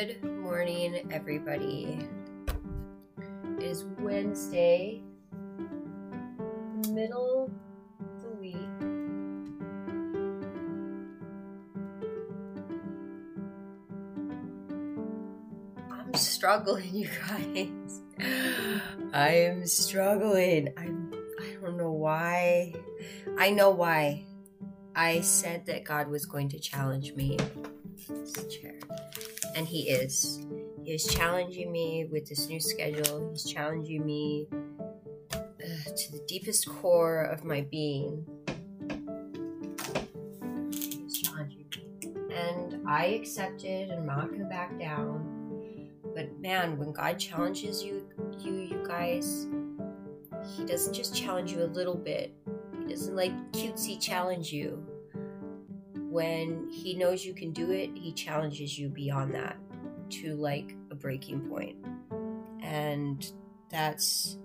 Good morning, everybody. It is Wednesday, middle of the week. I'm struggling, you guys. I am struggling. I'm I don't know why. I know why. I said that God was going to challenge me. This chair. And he is. He is challenging me with this new schedule. He's challenging me uh, to the deepest core of my being. He's challenging me. And I accepted and not gonna back down. But man, when God challenges you you you guys, he doesn't just challenge you a little bit. He doesn't like cutesy challenge you. When he knows you can do it, he challenges you beyond that to like a breaking point. And that's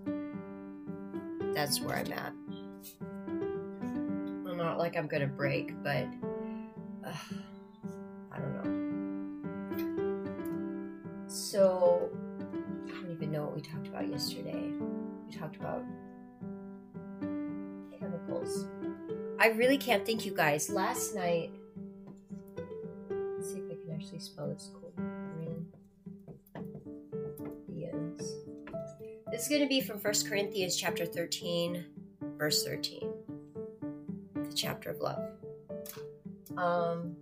that's where I'm at. Not like I'm gonna break, but uh, I don't know. So I don't even know what we talked about yesterday. We talked about chemicals. I really can't thank you guys. Last night, let's see if I can actually spell this cool. Corinthians. This is going to be from 1 Corinthians chapter 13, verse 13. The chapter of love. Um,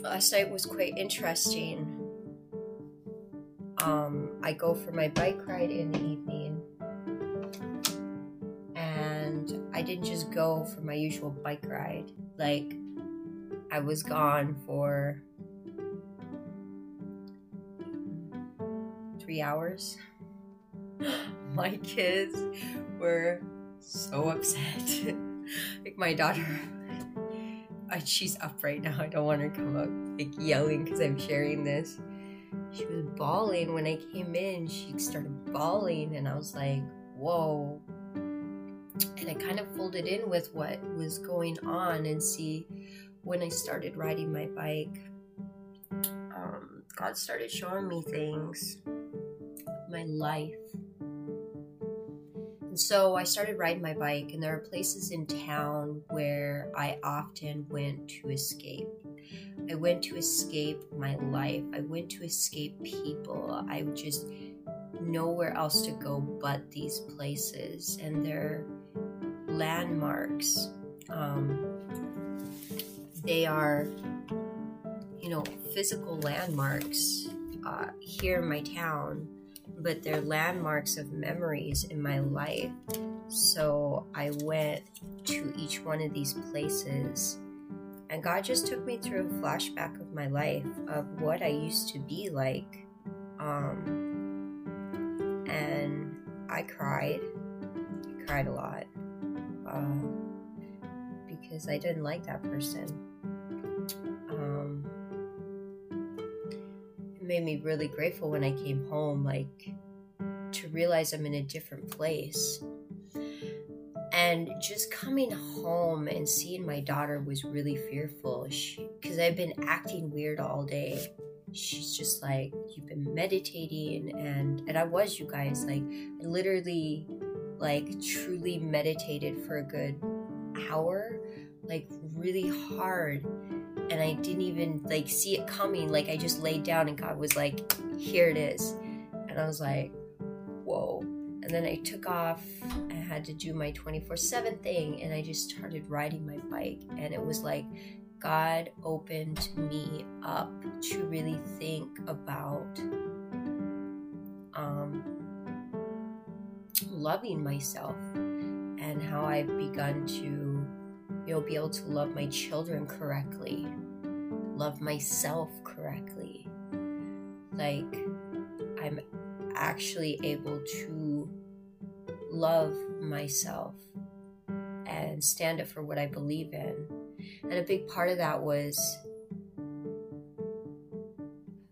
last night was quite interesting. Um, I go for my bike ride in the evening, and I didn't just go for my usual bike ride. Like, I was gone for three hours. my kids were so upset. like, my daughter she's up right now. I don't want her to come up like yelling because I'm sharing this. She was bawling when I came in. She started bawling, and I was like, "Whoa!" And I kind of folded in with what was going on, and see when I started riding my bike, um, God started showing me things, my life. And so I started riding my bike, and there are places in town where I often went to escape. I went to escape my life. I went to escape people. I just nowhere else to go but these places, and they're landmarks. Um, they are, you know, physical landmarks uh, here in my town but they're landmarks of memories in my life. So I went to each one of these places, and God just took me through a flashback of my life of what I used to be like. Um, and I cried. I cried a lot uh, because I didn't like that person. Um, made me really grateful when I came home, like to realize I'm in a different place. And just coming home and seeing my daughter was really fearful because I've been acting weird all day. She's just like, You've been meditating, and, and I was, you guys. Like, I literally, like, truly meditated for a good hour, like, really hard and I didn't even like see it coming. Like I just laid down and God was like, here it is. And I was like, whoa. And then I took off. I had to do my 24 7 thing and I just started riding my bike. And it was like God opened me up to really think about um, loving myself and how I've begun to you know, be able to love my children correctly, love myself correctly. Like, I'm actually able to love myself and stand up for what I believe in. And a big part of that was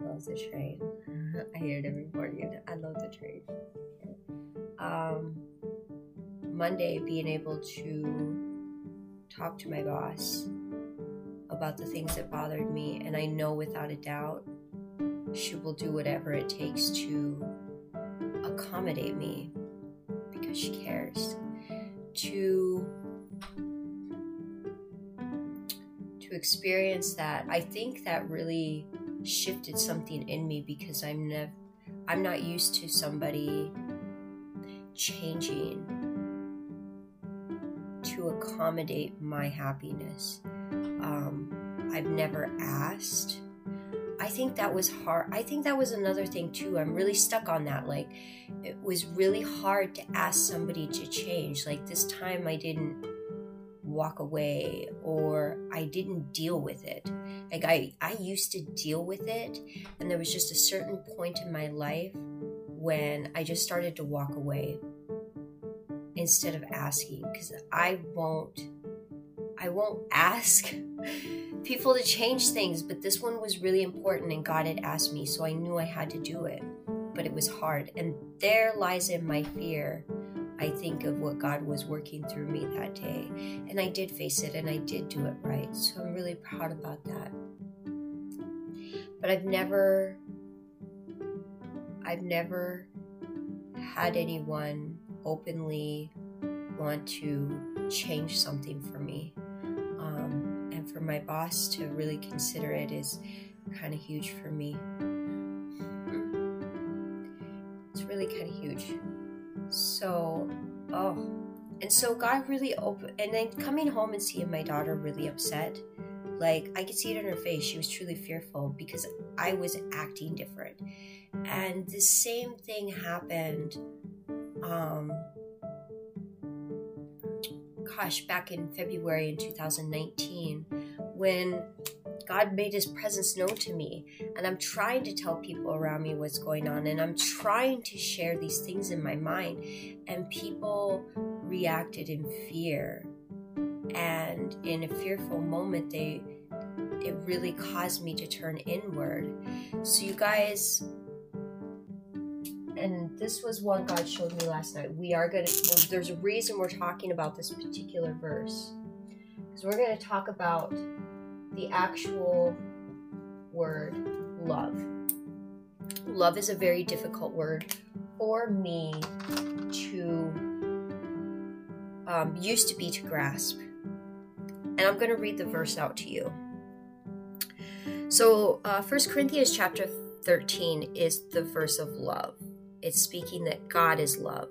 I love the train. I hear it every morning. I love the train. Um, Monday, being able to talk to my boss about the things that bothered me, and I know without a doubt she will do whatever it takes to accommodate me because she cares. To to experience that, I think that really shifted something in me because I'm never I'm not used to somebody changing to accommodate my happiness. Um, I've never asked. I think that was hard. I think that was another thing too. I'm really stuck on that. Like, it was really hard to ask somebody to change. Like, this time I didn't walk away or I didn't deal with it. Like I I used to deal with it and there was just a certain point in my life when I just started to walk away instead of asking because I won't I won't ask people to change things, but this one was really important and God had asked me, so I knew I had to do it. But it was hard. And there lies in my fear. I think of what God was working through me that day. And I did face it and I did do it right. So I'm really proud about that. But I've never I've never had anyone openly want to change something for me. Um, and for my boss to really consider it is kind of huge for me. It's really kind of huge. So, oh, and so God really opened, and then coming home and seeing my daughter really upset, like I could see it in her face. She was truly fearful because I was acting different. And the same thing happened um, back in February in 2019 when God made his presence known to me. And I'm trying to tell people around me what's going on. And I'm trying to share these things in my mind. And people reacted in fear. And in a fearful moment, they it really caused me to turn inward. So you guys and this was one God showed me last night. We are going to, well, there's a reason we're talking about this particular verse. Because we're going to talk about the actual word love. Love is a very difficult word for me to, um, used to be to grasp. And I'm going to read the verse out to you. So, uh, 1 Corinthians chapter 13 is the verse of love it's speaking that God is love.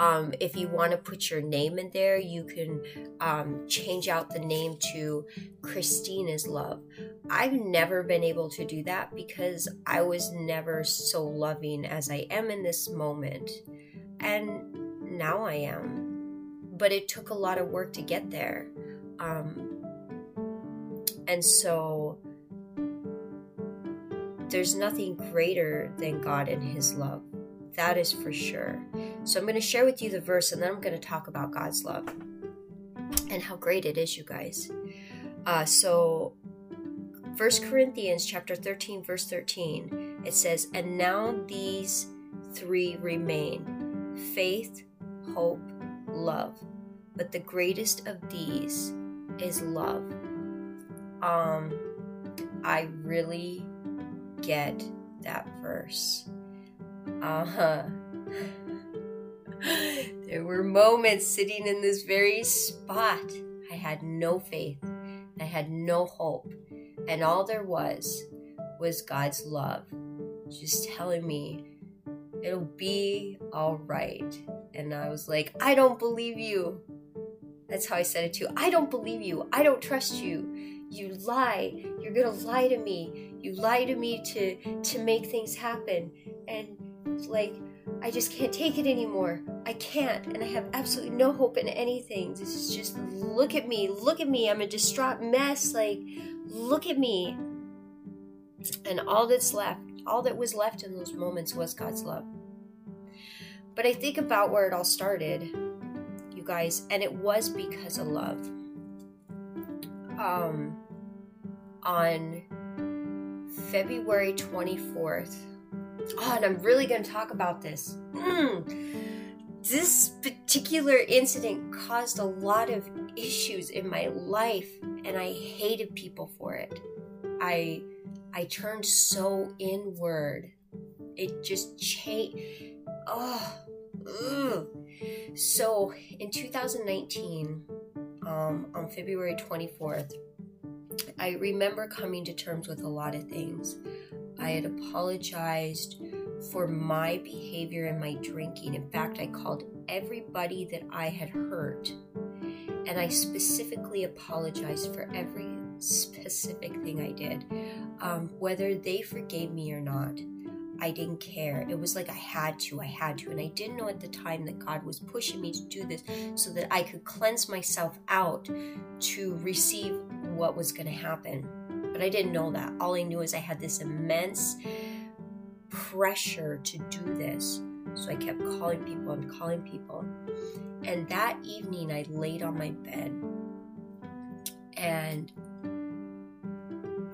Um, if you want to put your name in there, you can um, change out the name to Christine is love. I've never been able to do that because I was never so loving as I am in this moment. And now I am. But it took a lot of work to get there. Um, and so there's nothing greater than God and His love. That is for sure. So I'm going to share with you the verse and then I'm going to talk about God's love and how great it is, you guys. Uh, so, First Corinthians chapter 13, verse 13, it says, And now these three remain faith, hope, love. But the greatest of these is love. Um, I really get that verse. Uh huh. there were moments sitting in this very spot. I had no faith. I had no hope. And all there was was God's love, just telling me it'll be all right. And I was like, I don't believe you. That's how I said it too. I don't believe you. I don't trust you. You lie. You're going to lie to me. You lie to me to to make things happen. And like I just can't take it anymore. I can't, and I have absolutely no hope in anything. This is just look at me, look at me. I'm a distraught mess. Like, look at me. And all that's left, all that was left in those moments was God's love. But I think about where it all started, you guys, and it was because of love. Um, on February 24th, Oh, and I'm really going to talk about this. Mm. this particular incident caused a lot of issues in my life and I hated people for it. I I turned so inward. It just changed. Oh, ugh. so in 2019, um, on February 24th, I remember coming to terms with a lot of things. I had apologized for my behavior and my drinking. In fact, I called everybody that I had hurt, and I specifically apologized for every specific thing I did. Um, whether they forgave me or not, I didn't care. It was like I had to, I had to. And I didn't know at the time that God was pushing me to do this so that I could cleanse myself out to receive what was going to happen. But I didn't know that. All I knew is I had this immense pressure to do this. So I kept calling people and calling people. And that evening, I laid on my bed and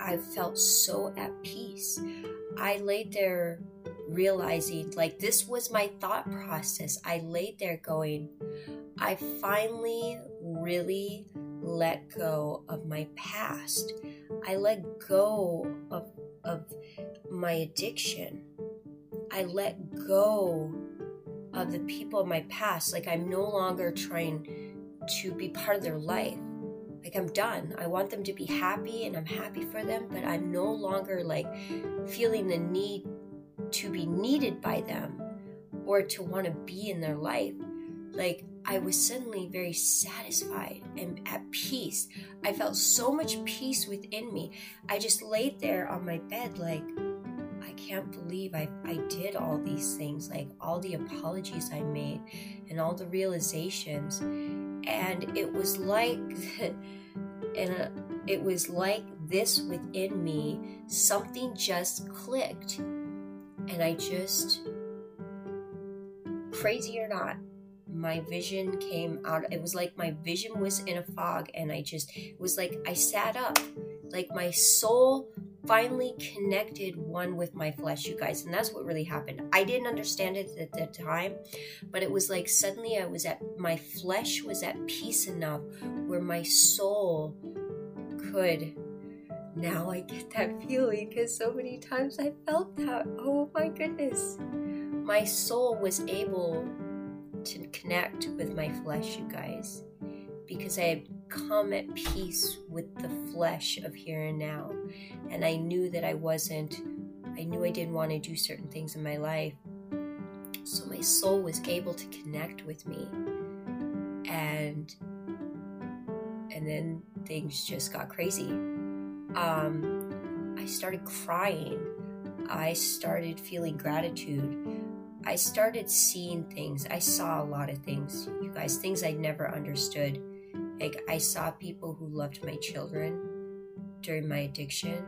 I felt so at peace. I laid there realizing, like, this was my thought process. I laid there going, I finally really let go of my past. I let go of, of my addiction. I let go of the people of my past. Like I'm no longer trying to be part of their life. Like I'm done. I want them to be happy and I'm happy for them, but I'm no longer like feeling the need to be needed by them or to want to be in their life. Like I was suddenly very satisfied and at peace. I felt so much peace within me. I just laid there on my bed, like, I can't believe I, I did all these things, like all the apologies I made and all the realizations. And it was like, and it was like this within me, something just clicked. And I just, crazy or not, my vision came out it was like my vision was in a fog and i just was like i sat up. Like my soul finally connected one with my flesh you guys and that's what really happened. I didn't understand it at the time but it was like suddenly i was at my flesh was at peace enough where my soul could now i get that feeling because so many times i felt that oh my goodness. My soul was able to connect with my flesh, you guys, because I had come at peace with the flesh of here and now. And I knew that I wasn't, I knew I didn't want to do certain things in my life. So my soul was able to connect with me. And and then things just got crazy. Um, I started crying. I started feeling gratitude. I started seeing things. I saw a lot of things, you guys, things I never understood. Like, I saw people who loved my children during my addiction.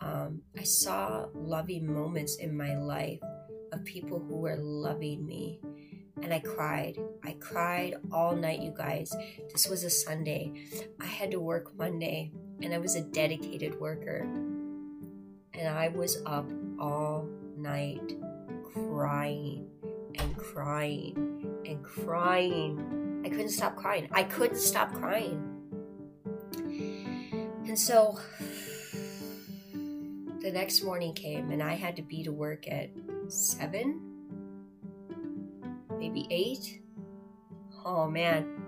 Um, I saw loving moments in my life of people who were loving me. And I cried. I cried all night, you guys. This was a Sunday. I had to work Monday, and I was a dedicated worker. And I was up all night crying and crying and crying. I couldn't stop crying. I couldn't stop crying. And so the next morning came and I had to be to work at seven, maybe eight. Oh man.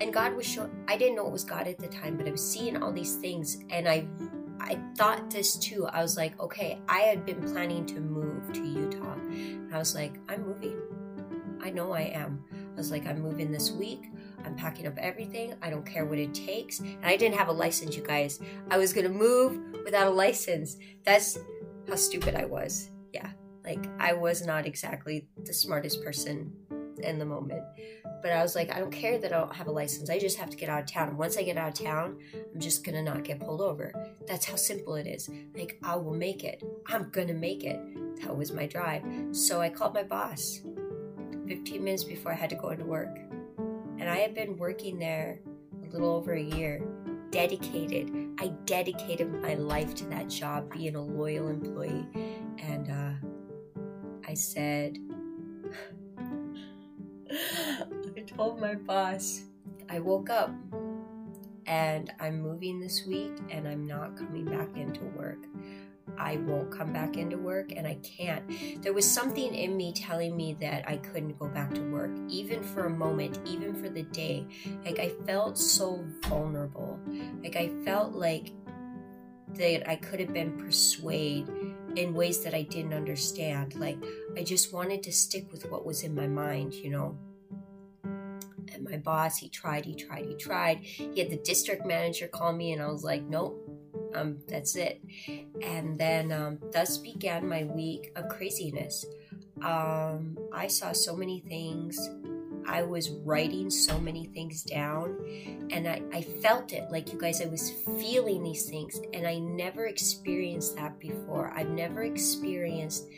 And God was showing, I didn't know it was God at the time, but I was seeing all these things and I I thought this too. I was like, okay, I had been planning to move to Utah. And I was like, I'm moving. I know I am. I was like, I'm moving this week. I'm packing up everything. I don't care what it takes. And I didn't have a license, you guys. I was going to move without a license. That's how stupid I was. Yeah. Like, I was not exactly the smartest person in the moment. But I was like, I don't care that I don't have a license. I just have to get out of town. Once I get out of town, I'm just gonna not get pulled over. That's how simple it is. Like, I will make it. I'm gonna make it. That was my drive. So I called my boss 15 minutes before I had to go into work. And I had been working there a little over a year, dedicated. I dedicated my life to that job, being a loyal employee. And uh, I said, I told my boss, I woke up and I'm moving this week and I'm not coming back into work. I won't come back into work and I can't. There was something in me telling me that I couldn't go back to work, even for a moment, even for the day. Like I felt so vulnerable. Like I felt like that I could have been persuaded in ways that I didn't understand. Like I just wanted to stick with what was in my mind, you know. And my boss, he tried, he tried, he tried. He had the district manager call me, and I was like, nope, um, that's it. And then um, thus began my week of craziness. Um, I saw so many things. I was writing so many things down, and I, I felt it. Like you guys, I was feeling these things, and I never experienced that before. I've never experienced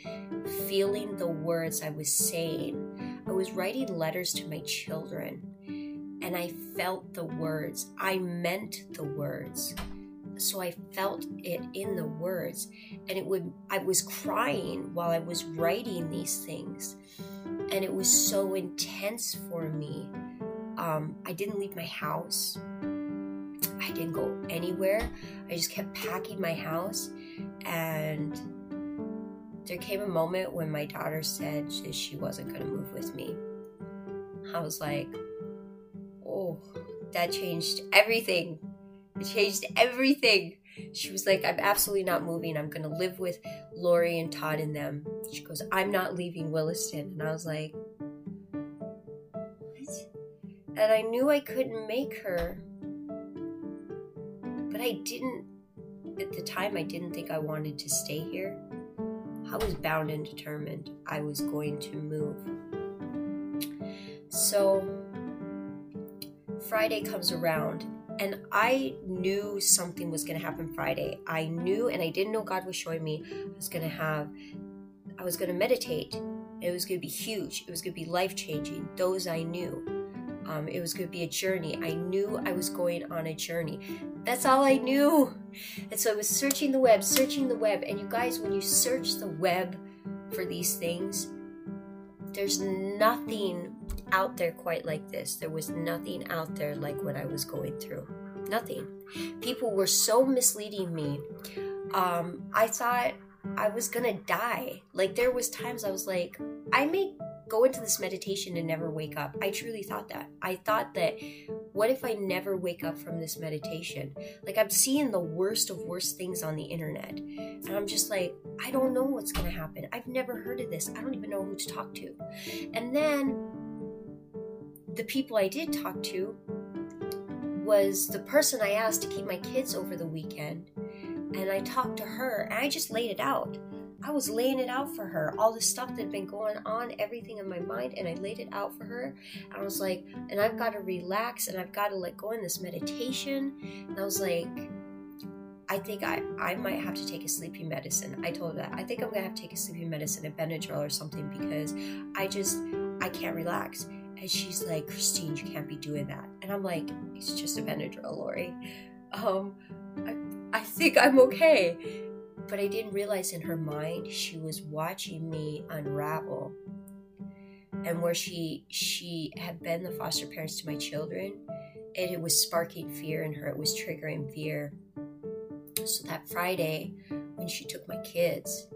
feeling the words I was saying. I was writing letters to my children, and I felt the words. I meant the words so I felt it in the words and it would I was crying while I was writing these things and it was so intense for me. Um, I didn't leave my house. I didn't go anywhere. I just kept packing my house and there came a moment when my daughter said she wasn't going to move with me. I was like oh that changed everything. It changed everything. She was like, I'm absolutely not moving. I'm going to live with Lori and Todd and them. She goes, I'm not leaving Williston. And I was like, what? And I knew I couldn't make her. But I didn't, at the time, I didn't think I wanted to stay here. I was bound and determined I was going to move. So Friday comes around and I knew something was going to happen Friday. I knew, and I didn't know God was showing me I was going to have, I was going to meditate. It was going to be huge. It was going to be life changing. Those I knew. Um, it was going to be a journey. I knew I was going on a journey. That's all I knew. And so I was searching the web, searching the web. And you guys, when you search the web for these things, there's nothing out there quite like this. There was nothing out there like what I was going through. Nothing. People were so misleading me. Um, I thought I was gonna die. Like there was times I was like, I may go into this meditation and never wake up. I truly thought that. I thought that what if I never wake up from this meditation? Like I'm seeing the worst of worst things on the internet. And I'm just like, I don't know what's going to happen. I've never heard of this. I don't even know who to talk to. And then the people I did talk to was the person I asked to keep my kids over the weekend. And I talked to her and I just laid it out. I was laying it out for her, all the stuff that had been going on, everything in my mind, and I laid it out for her. And I was like, and I've got to relax and I've got to let go in this meditation. And I was like, I think I, I might have to take a sleeping medicine. I told her that. I think I'm gonna have to take a sleeping medicine, a Benadryl or something, because I just I can't relax. And she's like, Christine, you can't be doing that. And I'm like, it's just a Benadryl, Lori. Um, I, I think I'm okay. But I didn't realize in her mind she was watching me unravel. And where she she had been the foster parents to my children, and it was sparking fear in her. It was triggering fear. So that Friday, when she took my kids,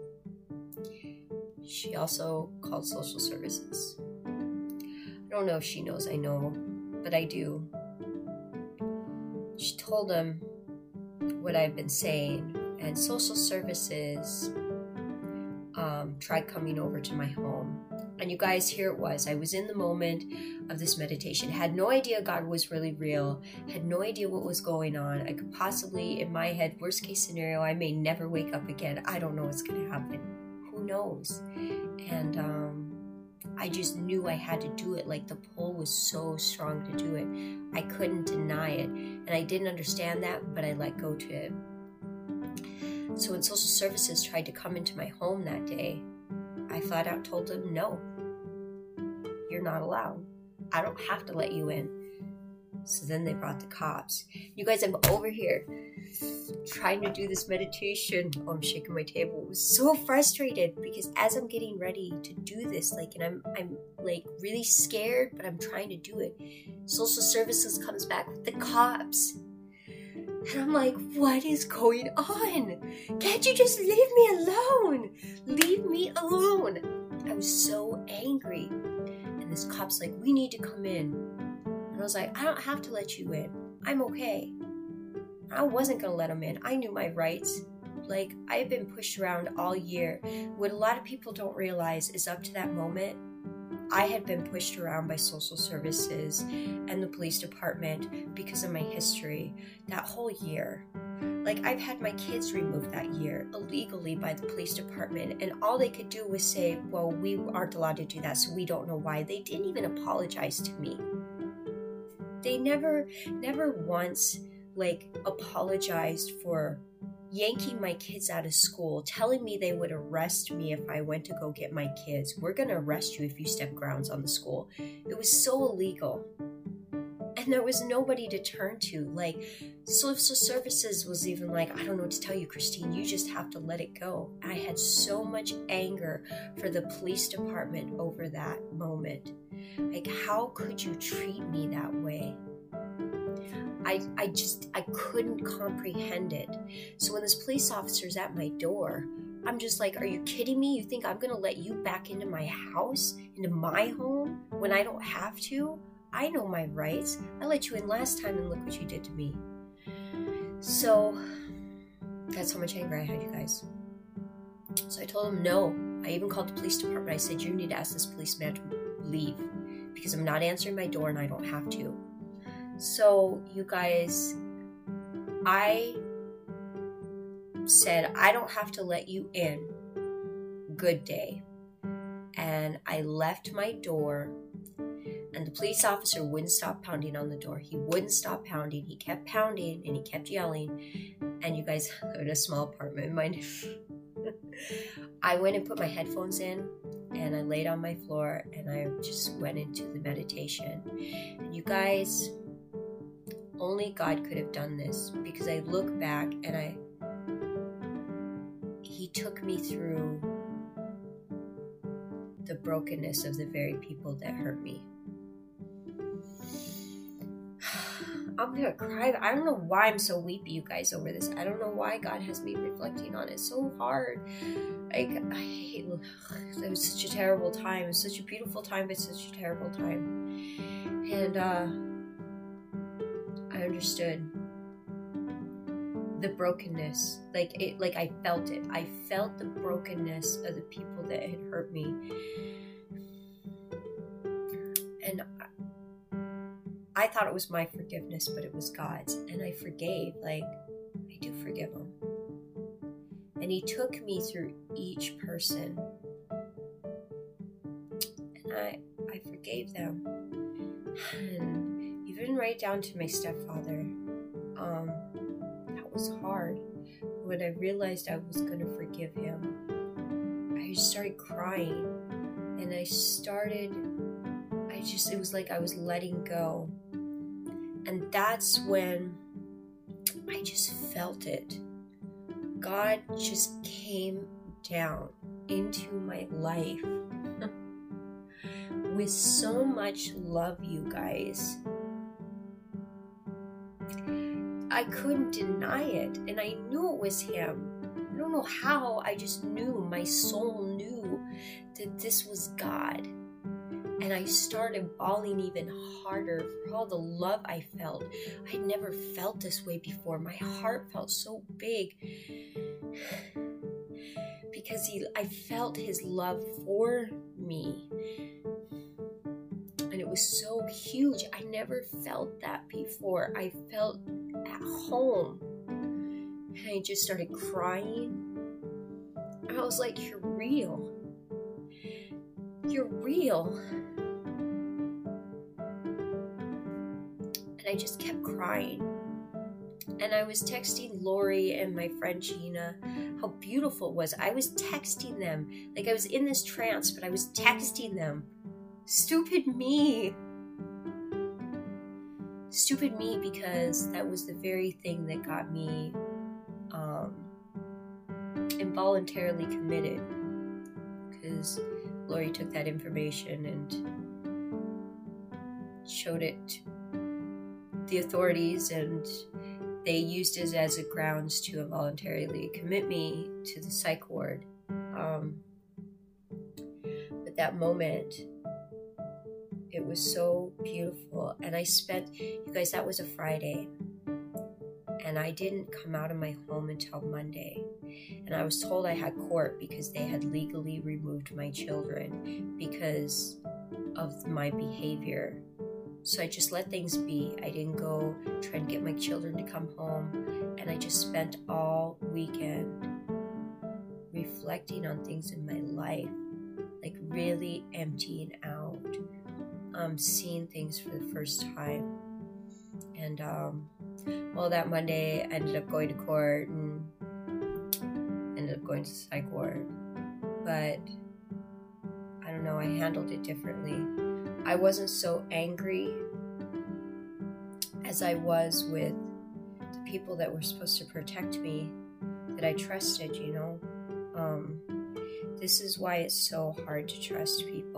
she also called social services. I don't know if she knows I know, but I do. She told them what I've been saying, and social services um, tried coming over to my home. And you guys, here it was. I was in the moment of this meditation, had no idea God was really real, had no idea what was going on. I could possibly, in my head, worst case scenario, I may never wake up again. I don't know what's going to happen. Who knows? And, um, I just knew I had to do it. Like the pull was so strong to do it. I couldn't deny it. And I didn't understand that, but I let go to it. So when social services tried to come into my home that day, I flat out told them, no, you're not allowed. I don't have to let you in. So then they brought the cops. You guys, I'm over here trying to do this meditation. Oh, I'm shaking my table. I was so frustrated because as I'm getting ready to do this, like, and I'm, I'm like really scared, but I'm trying to do it. Social services comes back with the cops. And I'm like, what is going on? Can't you just leave me alone? Leave me alone. I was so angry. And this cop's like, we need to come in. And I was like, I don't have to let you in. I'm okay. I wasn't going to let him in. I knew my rights. Like, I've been pushed around all year. What a lot of people don't realize is up to that moment, I had been pushed around by social services and the police department because of my history that whole year. Like, I've had my kids removed that year illegally by the police department, and all they could do was say, Well, we aren't allowed to do that, so we don't know why. They didn't even apologize to me they never never once like apologized for yanking my kids out of school, telling me they would arrest me if I went to go get my kids. We're going to arrest you if you step grounds on the school. It was so illegal. And there was nobody to turn to. Like, social services was even like, I don't know what to tell you, Christine. You just have to let it go. I had so much anger for the police department over that moment. Like, how could you treat me that way? I, I just I couldn't comprehend it. So when this police officer's at my door, I'm just like, are you kidding me? You think I'm gonna let you back into my house, into my home when I don't have to? I know my rights. I let you in last time and look what you did to me. So that's how much anger I had, you guys. So I told him no. I even called the police department. I said, You need to ask this policeman to leave because I'm not answering my door and I don't have to. So, you guys, I said, I don't have to let you in. Good day. And I left my door, and the police officer wouldn't stop pounding on the door. He wouldn't stop pounding. He kept pounding and he kept yelling. And you guys live in a small apartment. Mind I went and put my headphones in and I laid on my floor and I just went into the meditation. And you guys, only God could have done this because I look back and I he took me through the brokenness of the very people that hurt me. I'm gonna cry. I don't know why I'm so weepy, you guys, over this. I don't know why God has me reflecting on it so hard. Like, I hate. It was such a terrible time. It was such a beautiful time, but such a terrible time. And uh, I understood the brokenness. Like it. Like I felt it. I felt the brokenness of the people that had hurt me. And I thought it was my forgiveness, but it was God's. And I forgave. Like, I do forgive him. And he took me through each person. And I I forgave them. And even right down to my stepfather. Um, that was hard. When I realized I was gonna forgive him, I started crying. And I started I just it was like I was letting go and that's when I just felt it. God just came down into my life with so much love, you guys. I couldn't deny it, and I knew it was Him. I don't know how, I just knew, my soul knew that this was God. And I started bawling even harder for all the love I felt. I'd never felt this way before. My heart felt so big because he, I felt his love for me. Was so huge. I never felt that before. I felt at home. And I just started crying. I was like, You're real. You're real. And I just kept crying. And I was texting Lori and my friend Gina how beautiful it was. I was texting them. Like I was in this trance, but I was texting them. Stupid me. stupid me because that was the very thing that got me um, involuntarily committed. Because Lori took that information and showed it to the authorities and they used it as a grounds to involuntarily commit me to the psych ward. Um, but that moment, it was so beautiful. And I spent, you guys, that was a Friday. And I didn't come out of my home until Monday. And I was told I had court because they had legally removed my children because of my behavior so I just let things be. I didn't go try and get my children to come home. And I just spent all weekend reflecting on things in my life, like really emptying out, um, seeing things for the first time. And um, well, that Monday, I ended up going to court and ended up going to psych ward. But I don't know, I handled it differently I wasn't so angry as I was with the people that were supposed to protect me that I trusted, you know. Um, this is why it's so hard to trust people.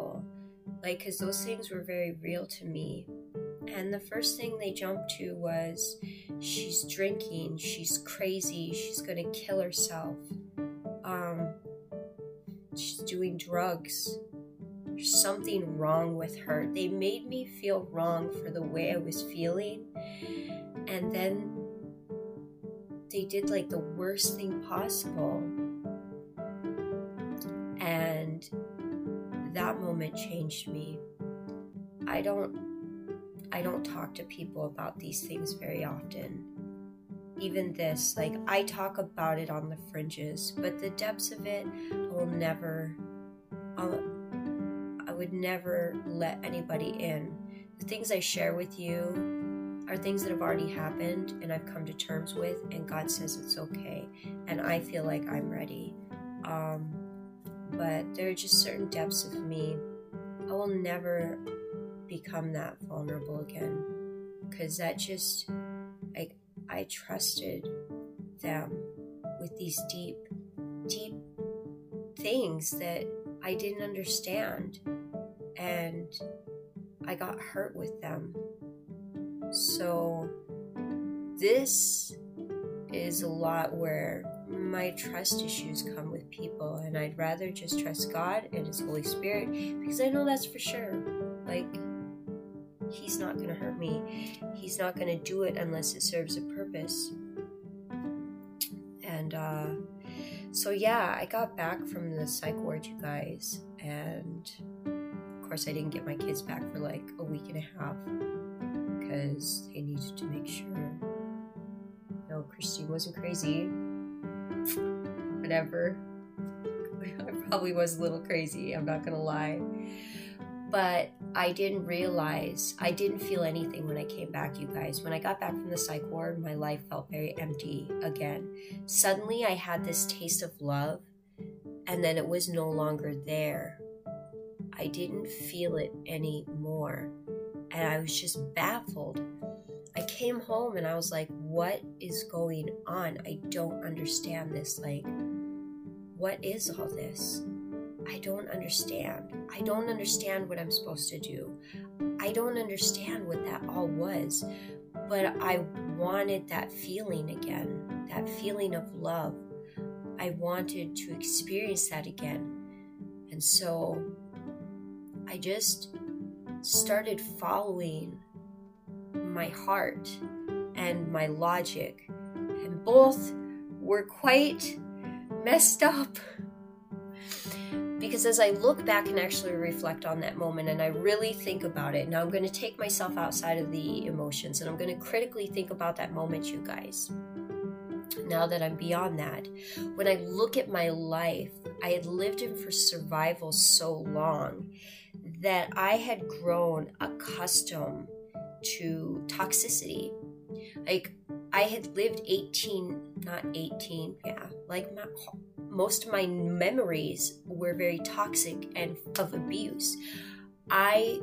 Like, because those things were very real to me. And the first thing they jumped to was she's drinking, she's crazy, she's gonna kill herself, um, she's doing drugs there's something wrong with her. They made me feel wrong for the way I was feeling. And then they did like the worst thing possible. That moment changed me. I don't I don't talk to people about these things very often. Even this, like I talk about it on the fringes, but the depths of it I will never I'll I would never let anybody in. The things I share with you are things that have already happened and I've come to terms with, and God says it's okay. And I feel like I'm ready. Um, but there are just certain depths of me. I will never become that vulnerable again because that just, like, I trusted them with these deep, deep things that I didn't understand and I got hurt with them. So, this is a lot where my trust issues come with people, and I'd rather just trust God and His Holy Spirit because I know that's for sure. Like, He's not going to hurt me, He's not going to do it unless it serves a purpose. And, uh, so yeah, I got back from the psych ward, you guys, and of course, I didn't get my kids back for like a week and a half because they needed to make sure. No, Christy wasn't crazy. Whatever. I probably was a little crazy, I'm not gonna lie. But I didn't realize, I didn't feel anything when I came back, you guys. When I got back from the psych ward, my life felt very empty again. Suddenly, I had this taste of love, and then it was no longer there I didn't feel it anymore. And I was just baffled. I came home and I was like, what is going on? I don't understand this. Like, what is all this? I don't understand. I don't understand what I'm supposed to do. I don't understand what that all was. But I wanted that feeling again, that feeling of love. I wanted to experience that again. And so I just started following my heart and my logic, and both were quite messed up. Because as I look back and actually reflect on that moment and I really think about it, now I'm going to take myself outside of the emotions and I'm going to critically think about that moment, you guys. Now that I'm beyond that, when I look at my life, I had lived in for survival so long that I had grown accustomed to toxicity. Like I had lived 18, not 18, yeah, like my, most of my memories were very toxic and of abuse. I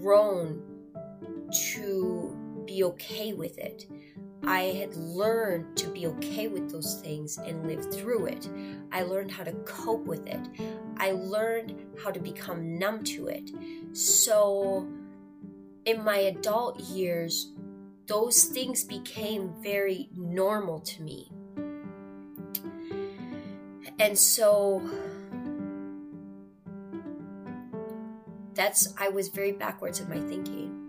grown to be okay with it. I had learned to be okay with those things and live through it. I learned how to cope with it. I learned how to become numb to it. So, in my adult years, those things became very normal to me. And so, that's, I was very backwards in my thinking.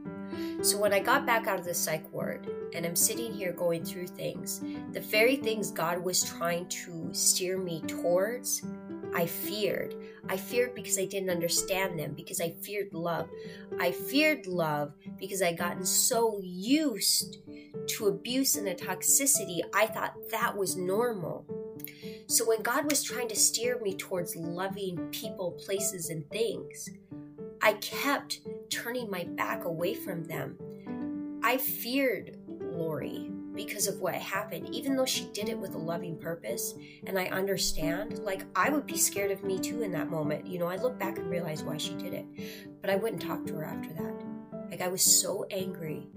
So when I got back out of the psych ward and I'm sitting here going through things, the very things God was trying to steer me towards, I feared. I feared because I didn't understand them, because I feared love. I feared love because I gotten so used to abuse and the toxicity, I thought that was normal. So when God was trying to steer me towards loving people, places, and things, I kept turning my back away from them. I feared Lori because of what happened, even though she did it with a loving purpose. And I understand, like, I would be scared of me too in that moment. You know, I look back and realize why she did it, but I wouldn't talk to her after that. Like, I was so angry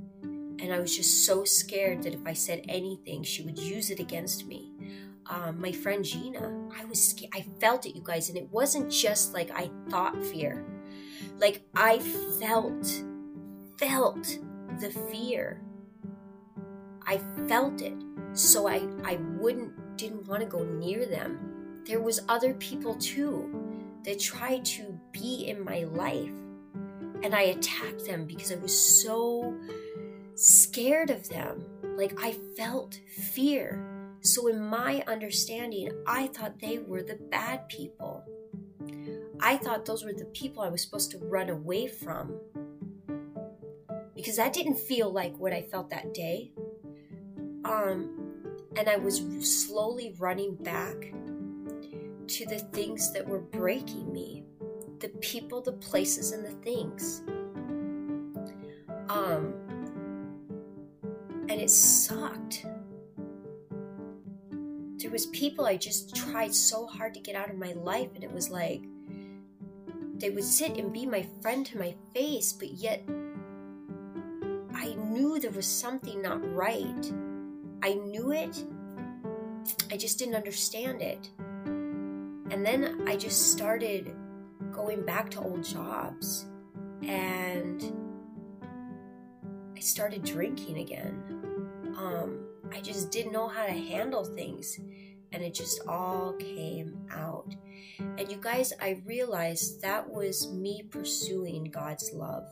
and I was just so scared that if I said anything, she would use it against me. Um, my friend Gina, I was scared. I felt it, you guys, and it wasn't just like I thought fear. Like I felt, felt the fear. I felt it. So I, I wouldn't, didn't want to go near them. There was other people too that tried to be in my life. And I attacked them because I was so scared of them. Like I felt fear. So, in my understanding, I thought they were the bad people. I thought those were the people I was supposed to run away from. Because that didn't feel like what I felt that day. Um, and I was slowly running back to the things that were breaking me the people, the places, and the things. Um, and it sucked. There was people I just tried so hard to get out of my life, and it was like, they would sit and be my friend to my face, but yet I knew there was something not right. I knew it, I just didn't understand it. And then I just started going back to old jobs and I started drinking again. Um, I just didn't know how to handle things and it just all came out. And you guys, I realized that was me pursuing God's love.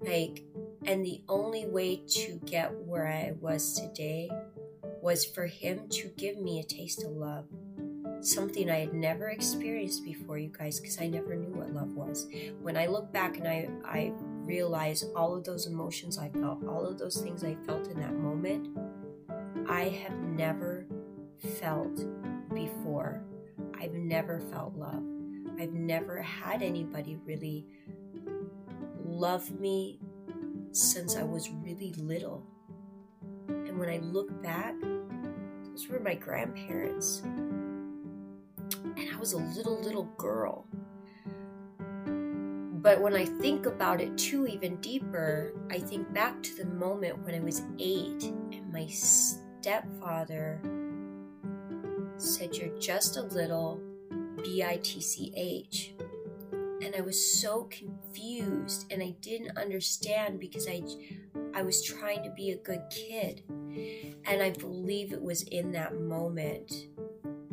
Like, and the only way to get where I was today was for Him to give me a taste of love. Something I had never experienced before, you guys, because I never knew what love was. When I look back and I, I realize all of those emotions I felt, all of those things I felt in that moment, I have never felt before. I've never felt love. I've never had anybody really love me since I was really little. And when I look back, those were my grandparents. And I was a little, little girl. But when I think about it too, even deeper, I think back to the moment when I was eight and my stepfather said, You're just a little B I T C H. And I was so confused and I didn't understand because I, I was trying to be a good kid. And I believe it was in that moment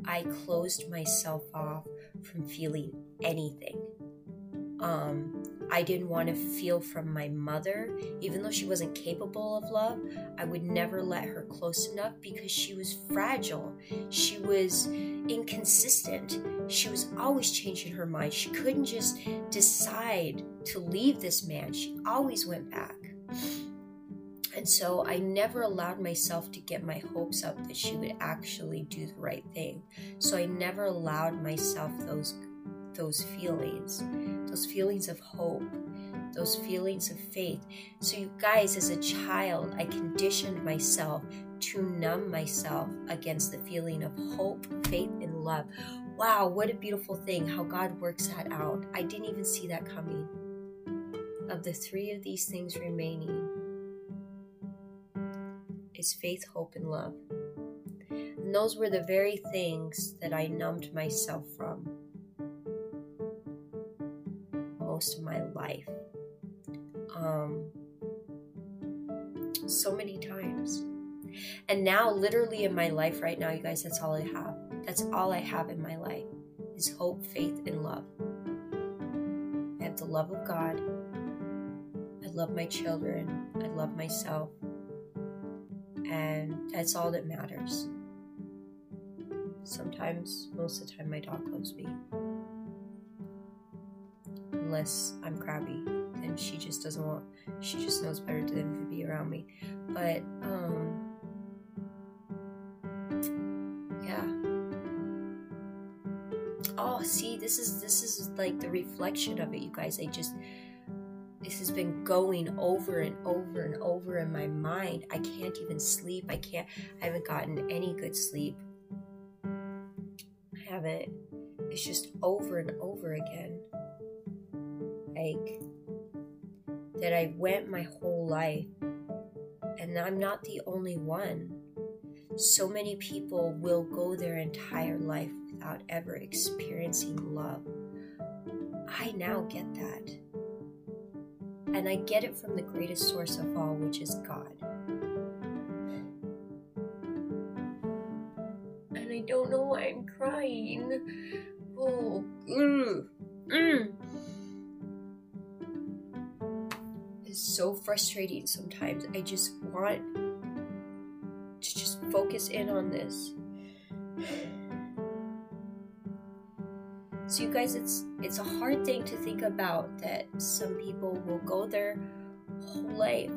I closed myself off from feeling anything. Um, I didn't want to feel from my mother, even though she wasn't capable of love. I would never let her close enough because she was fragile. She was inconsistent. She was always changing her mind. She couldn't just decide to leave this man, she always went back. And so I never allowed myself to get my hopes up that she would actually do the right thing. So I never allowed myself those those feelings, those feelings of hope, those feelings of faith. So, you guys, as a child, I conditioned myself to numb myself against the feeling of hope, faith, and love. Wow, what a beautiful thing how God works that out. I didn't even see that coming. Of the three of these things remaining, is faith, hope, and love. And those were the very things that I numbed myself from most of my life. Um, so many times. And now, literally in my life right now, you guys, that's all I have. That's all I have in my life is hope, faith, and love. I have the love of God. I love my children. I love myself. And that's all that matters. Sometimes, most of the time, my dog loves me. Unless I'm crabby, and she just doesn't want, she just knows better than to be around me. But, um, yeah. Oh, see, this is, this is like the reflection of it, you guys. I just, this has been going over and over and over in my mind. I can't even sleep. I can't, I haven't gotten any good sleep I haven't. It's just over and over again. Like, that I went my whole life, and I'm not the only one. So many people will go their entire life without ever experiencing love. I now get that. And I get it from the greatest source of all, which is God. And I don't know why I'm crying. Oh, mm, so frustrating sometimes. I just want to just focus in on this. So you guys, it's it's a hard thing to think about that some people will go their whole life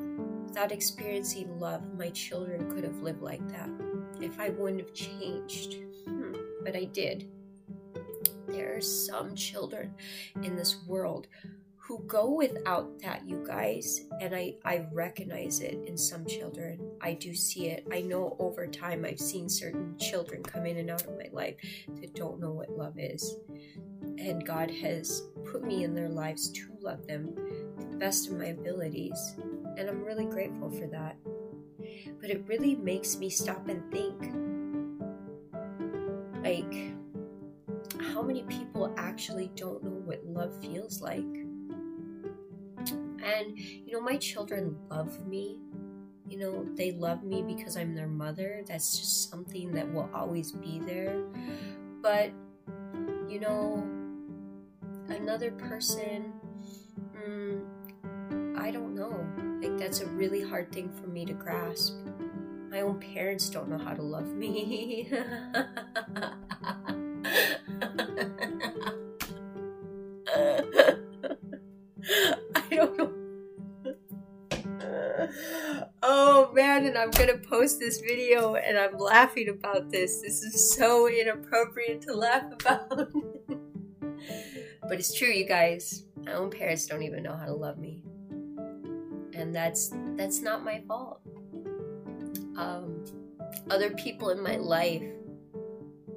without experiencing love. My children could have lived like that if I wouldn't have changed. Hmm, but I did. There are some children in this world who go without that, you guys. And I, I recognize it in some children. I do see it. I know over time I've seen certain children come in and out of my life that don't know what love is. And God has put me in their lives to love them to the best of my abilities. And I'm really grateful for that but it really makes me stop and think like how many people actually don't know what love feels like and you know my children love me. You know they love me because i'm their mother. That's just something that will always be there. But you know another person mm, i don't know. Like that's a really hard thing for me to grasp. My own parents don't know how to love me. I'm gonna post this video and I'm laughing about this. This is so inappropriate to laugh about. but it's true, you guys. My own parents don't even know how to love me. And that's that's not my fault um, other people in my life,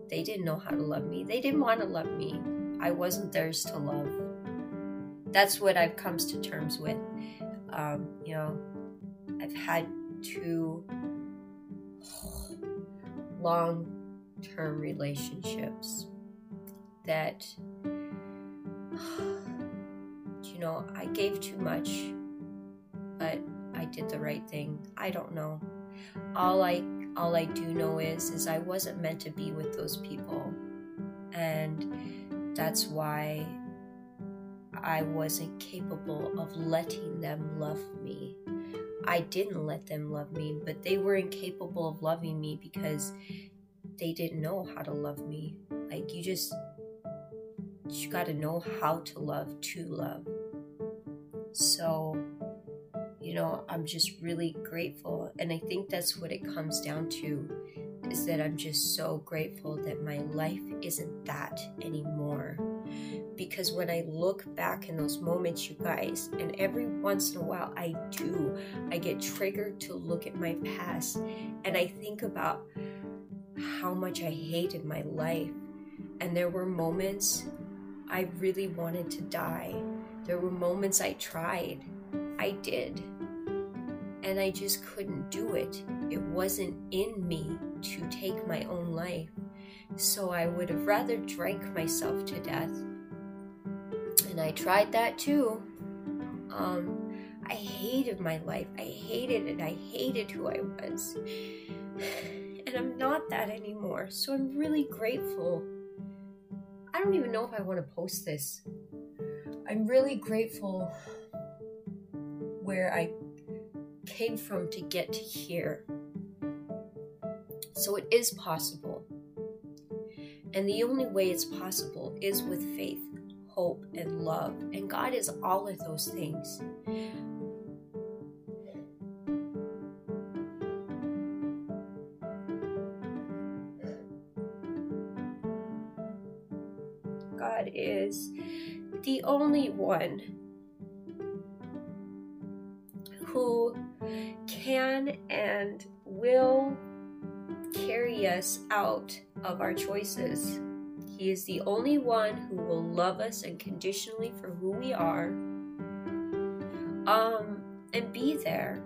they didn't know how to love me. They didn't want to love me. I wasn't theirs to love. That's what I've come to terms with. Um, you know, I've had two long term relationships that, you know, I gave too much, but I did the right thing. I don't know all I all I do know is is I wasn't meant to be with those people. And that's why I wasn't capable of letting them love me. I didn't let them love me, but they were incapable of loving me because they didn't know how to love me. Like you just you got to know how to love to love. So you know, I'm just really grateful. And I think that's what it comes down to is that I'm just so grateful that my life isn't that anymore. Because when I look back in those moments, you guys, and every once in a while I do, I get triggered to look at my past and I think about how much I hated my life. And there were moments I really wanted to die. There were moments I tried. I did and I just couldn't do it. it wasn't in me to take my own life. So I would have rather drank myself to death. And I tried that too. Um, I hated my life. I hated it. I hated who I was. And I'm not that anymore. So I'm really grateful. I don't even know if I want to post this. I'm really grateful where I came from to get to here. So it is possible. And the only way it's possible is with faith, hope, and love. And God is all of those things. God is the only one who can and will carry us out of our choices. He is the only one who will love us unconditionally for who we are um, and be there.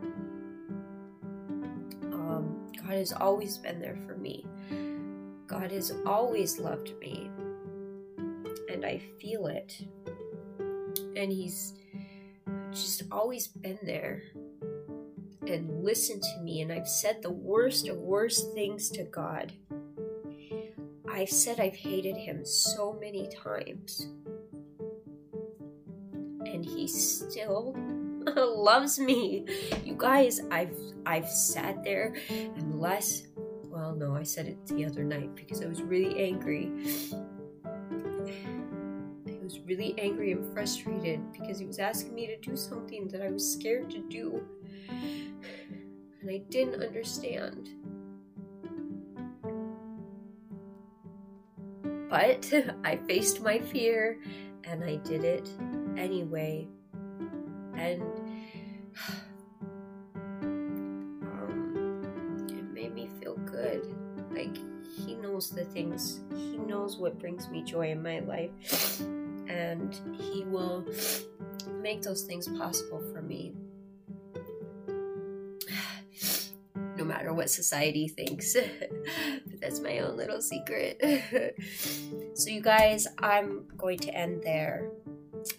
Um, God has always been there for me. God has always loved me. And I feel it. And He's just always been there and listened to me. And I've said the worst of worst things to God. I've said I've hated him so many times. And he still loves me. You guys, I've I've sat there and less well no, I said it the other night because I was really angry. I was really angry and frustrated because he was asking me to do something that I was scared to do. And I didn't understand. But I faced my fear and I did it anyway. And um, it made me feel good. Like, He knows the things, He knows what brings me joy in my life. And He will make those things possible for me. No matter what society thinks. but that's my own little secret. so, you guys, I'm going to end there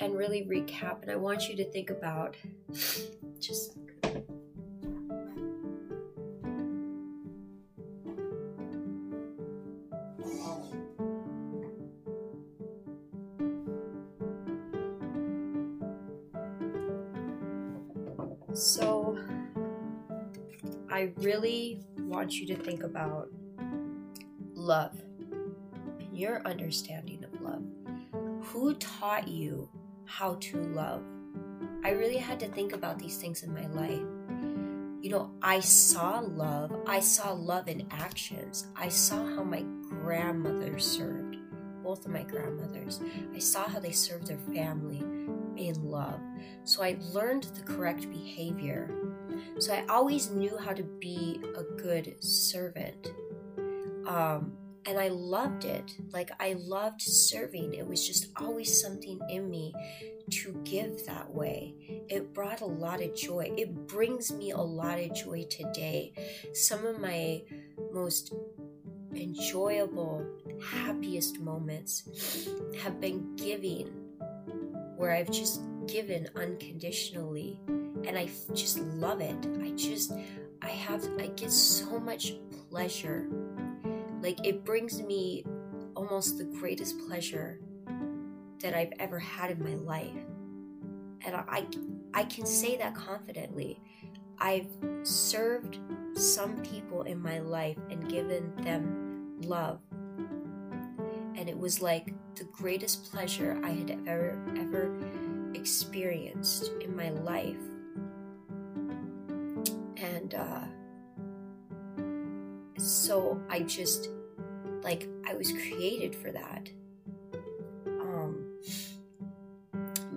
and really recap. And I want you to think about just. Really want you to think about love your understanding of love. Who taught you how to love? I really had to think about these things in my life. You know, I saw love. I saw love in actions. I saw how my grandmother served, both of my grandmothers. I saw how they served their family in love. So I learned the correct behavior. So I always knew how to be a good servant. Um, and I loved it. Like, I loved serving. It was just always something in me to give that way. It brought a lot of joy. It brings me a lot of joy today. Some of my most enjoyable, happiest moments have been giving, where I've just given unconditionally. And I just love it. I just, I have, I get so much pleasure like it brings me almost the greatest pleasure that I've ever had in my life. And I, I can say that confidently. I've served some people in my life and given them love. And it was like the greatest pleasure I had ever, ever experienced in my life. And, uh, so I just like I was created for that. Um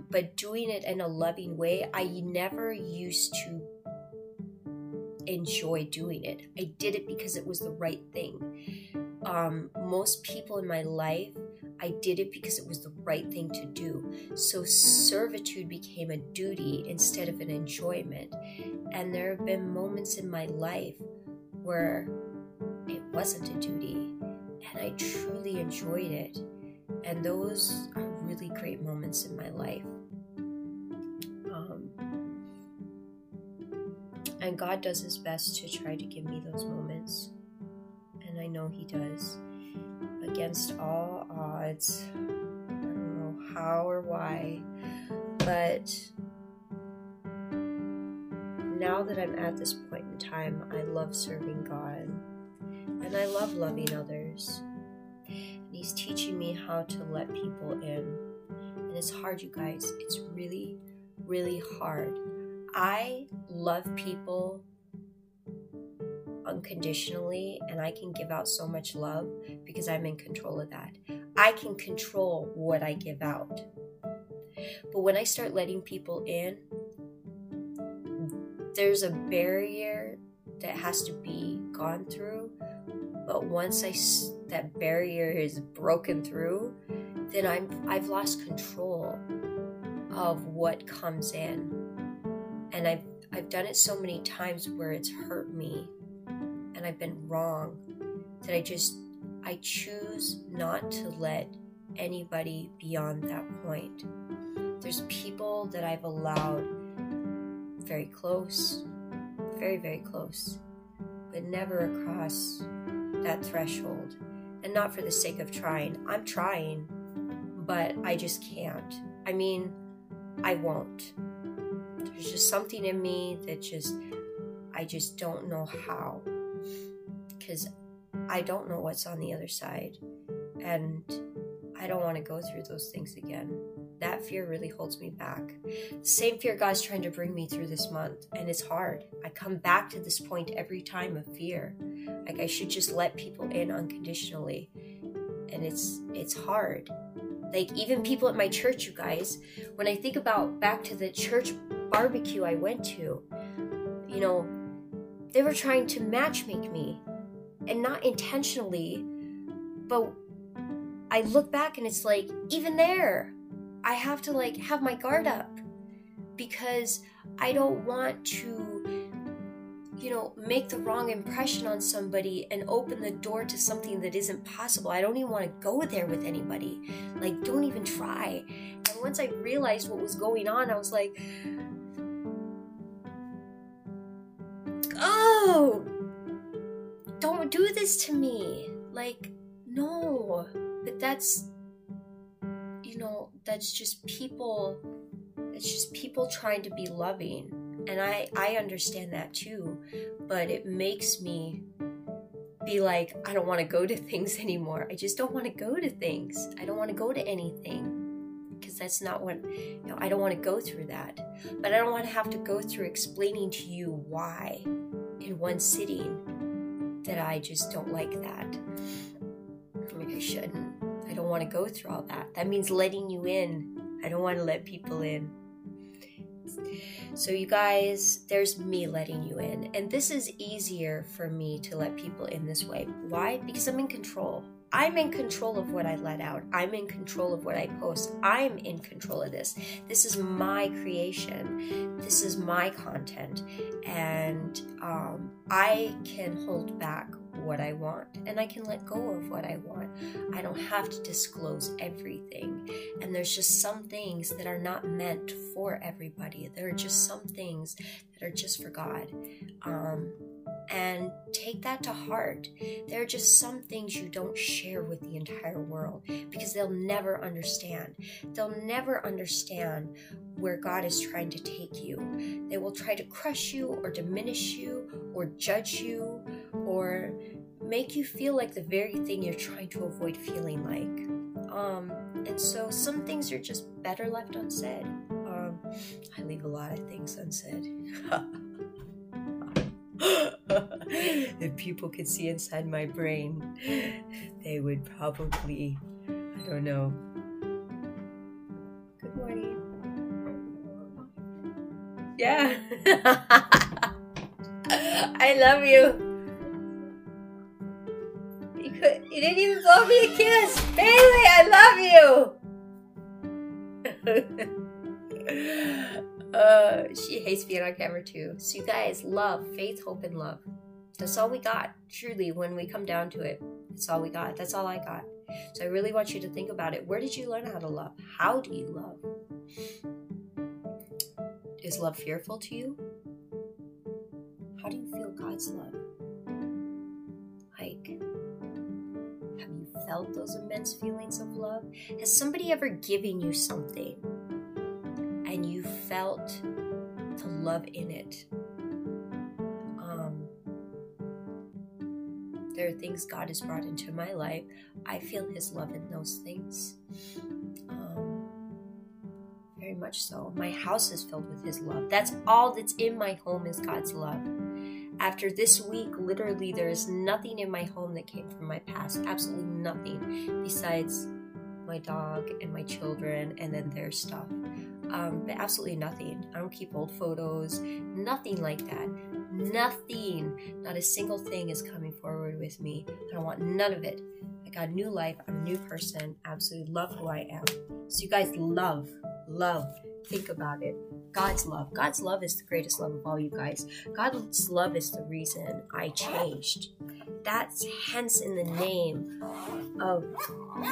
but doing it in a loving way, I never used to enjoy doing it. I did it because it was the right thing. Um, most people in my life, I did it because it was the right thing to do. So servitude became a duty instead of an enjoyment. And there have been moments in my life where it wasn't a duty and I truly enjoyed it. And those are really great moments in my life. Um, and God does his best to try to give me those moments. And I know he does. Against all odds. I don't know how or why. But now that I'm at this point in time, I love serving God and I love loving others. And He's teaching me how to let people in. And it's hard, you guys. It's really, really hard. I love people unconditionally and I can give out so much love because I'm in control of that. I can control what I give out. But when I start letting people in, there's a barrier that has to be gone through but once i that barrier is broken through then i'm i've lost control of what comes in. And i've i've done it so many times where it's hurt me and i've been wrong that i just i choose not to let anybody beyond that point. There's people that i've allowed very close, very, very close, but never across that threshold. And not for the sake of trying. I'm trying, but I just can't. I mean, I won't. There's just something in me that just, I just don't know how. Because I don't know what's on the other side. And I don't want to go through those things again that fear really holds me back. Same fear God's trying to bring me through this month, and it's hard. I come back to this point every time of fear. Like I should just let people in unconditionally. And it's it's hard. Like even people at my church, you guys, when I think about back to the church barbecue I went to, you know, they were trying to matchmake me and not intentionally, but I look back and it's like, even there, I have to like have my guard up because I don't want to you know make the wrong impression on somebody and open the door to something that isn't possible. I don't even want to go there with anybody. Like don't even try. And once I realized what was going on, I was like Oh, don't do this to me. Like no. But that's you know, that's just people it's just people trying to be loving. And I I understand that too, but it makes me be like I don't want to go to things anymore. I just don't want to go to things. I don't want to go to anything because that's not what you know, I don't want to go through that. But I don't want to have to go through explaining to you why in one sitting that I just don't like that. Maybe I shouldn't. Don't want to go through all that. That means letting you in. I don't want to let people in. So, you guys, there's me letting you in. And this is easier for me to let people in this way. Why? Because I'm in control. I'm in control of what I let out. I'm in control of what I post. I'm in control of this. This is my creation. This is my content. And um, I can hold back what I want and I can let go of what I want. I don't have to disclose everything. And there's just some things that are not meant for everybody. There are just some things that are just for God. Um, and take that to heart. There are just some things you don't share with the entire world because they'll never understand. They'll never understand where God is trying to take you. They will try to crush you or diminish you or judge you or make you feel like the very thing you're trying to avoid feeling like. Um, and so some things are just better left unsaid. Um, I leave a lot of things unsaid. if people could see inside my brain, they would probably, I don't know. Good morning. Yeah. I love you. You, didn't even blow me a kiss. Bailey, I love you. uh, she hates being on camera too. So you guys, love, faith, hope, and love. That's all we got. Truly, when we come down to it, that's all we got. That's all I got. So I really want you to think about it. Where did you learn how to love? How do you love? Is love fearful to you? How do you feel God's love? Like, felt those immense feelings of love? Has somebody ever given you something and you felt the love in it? Um, there are things God has brought into my life. I feel His love in those things. Um, very much so. My house is filled with His love. That's all that's in my home is God's love. After this week, literally, there is nothing in my home that came from my past. Absolutely nothing besides my dog and my children and then their stuff. Um, but absolutely nothing. I don't keep old photos, nothing like that. Nothing, not a single thing is coming forward with me. I don't want none of it. I got a new life. I'm a new person. Absolutely love who I am. So, you guys love, love, think about it. God's love. God's love is the greatest love of all, you guys. God's love is the reason I changed. That's hence in the name of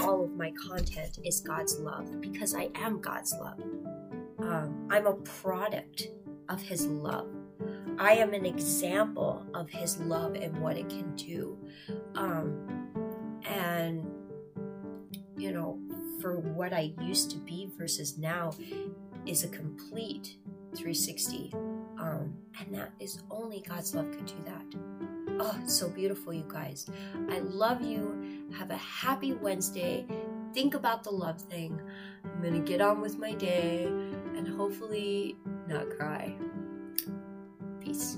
all of my content is God's love because I am God's love. Um, I'm a product of His love. I am an example of His love and what it can do. Um, and, you know, for what I used to be versus now, is a complete 360. Um, and that is only God's love could do that. Oh, so beautiful, you guys. I love you. Have a happy Wednesday. Think about the love thing. I'm going to get on with my day and hopefully not cry. Peace.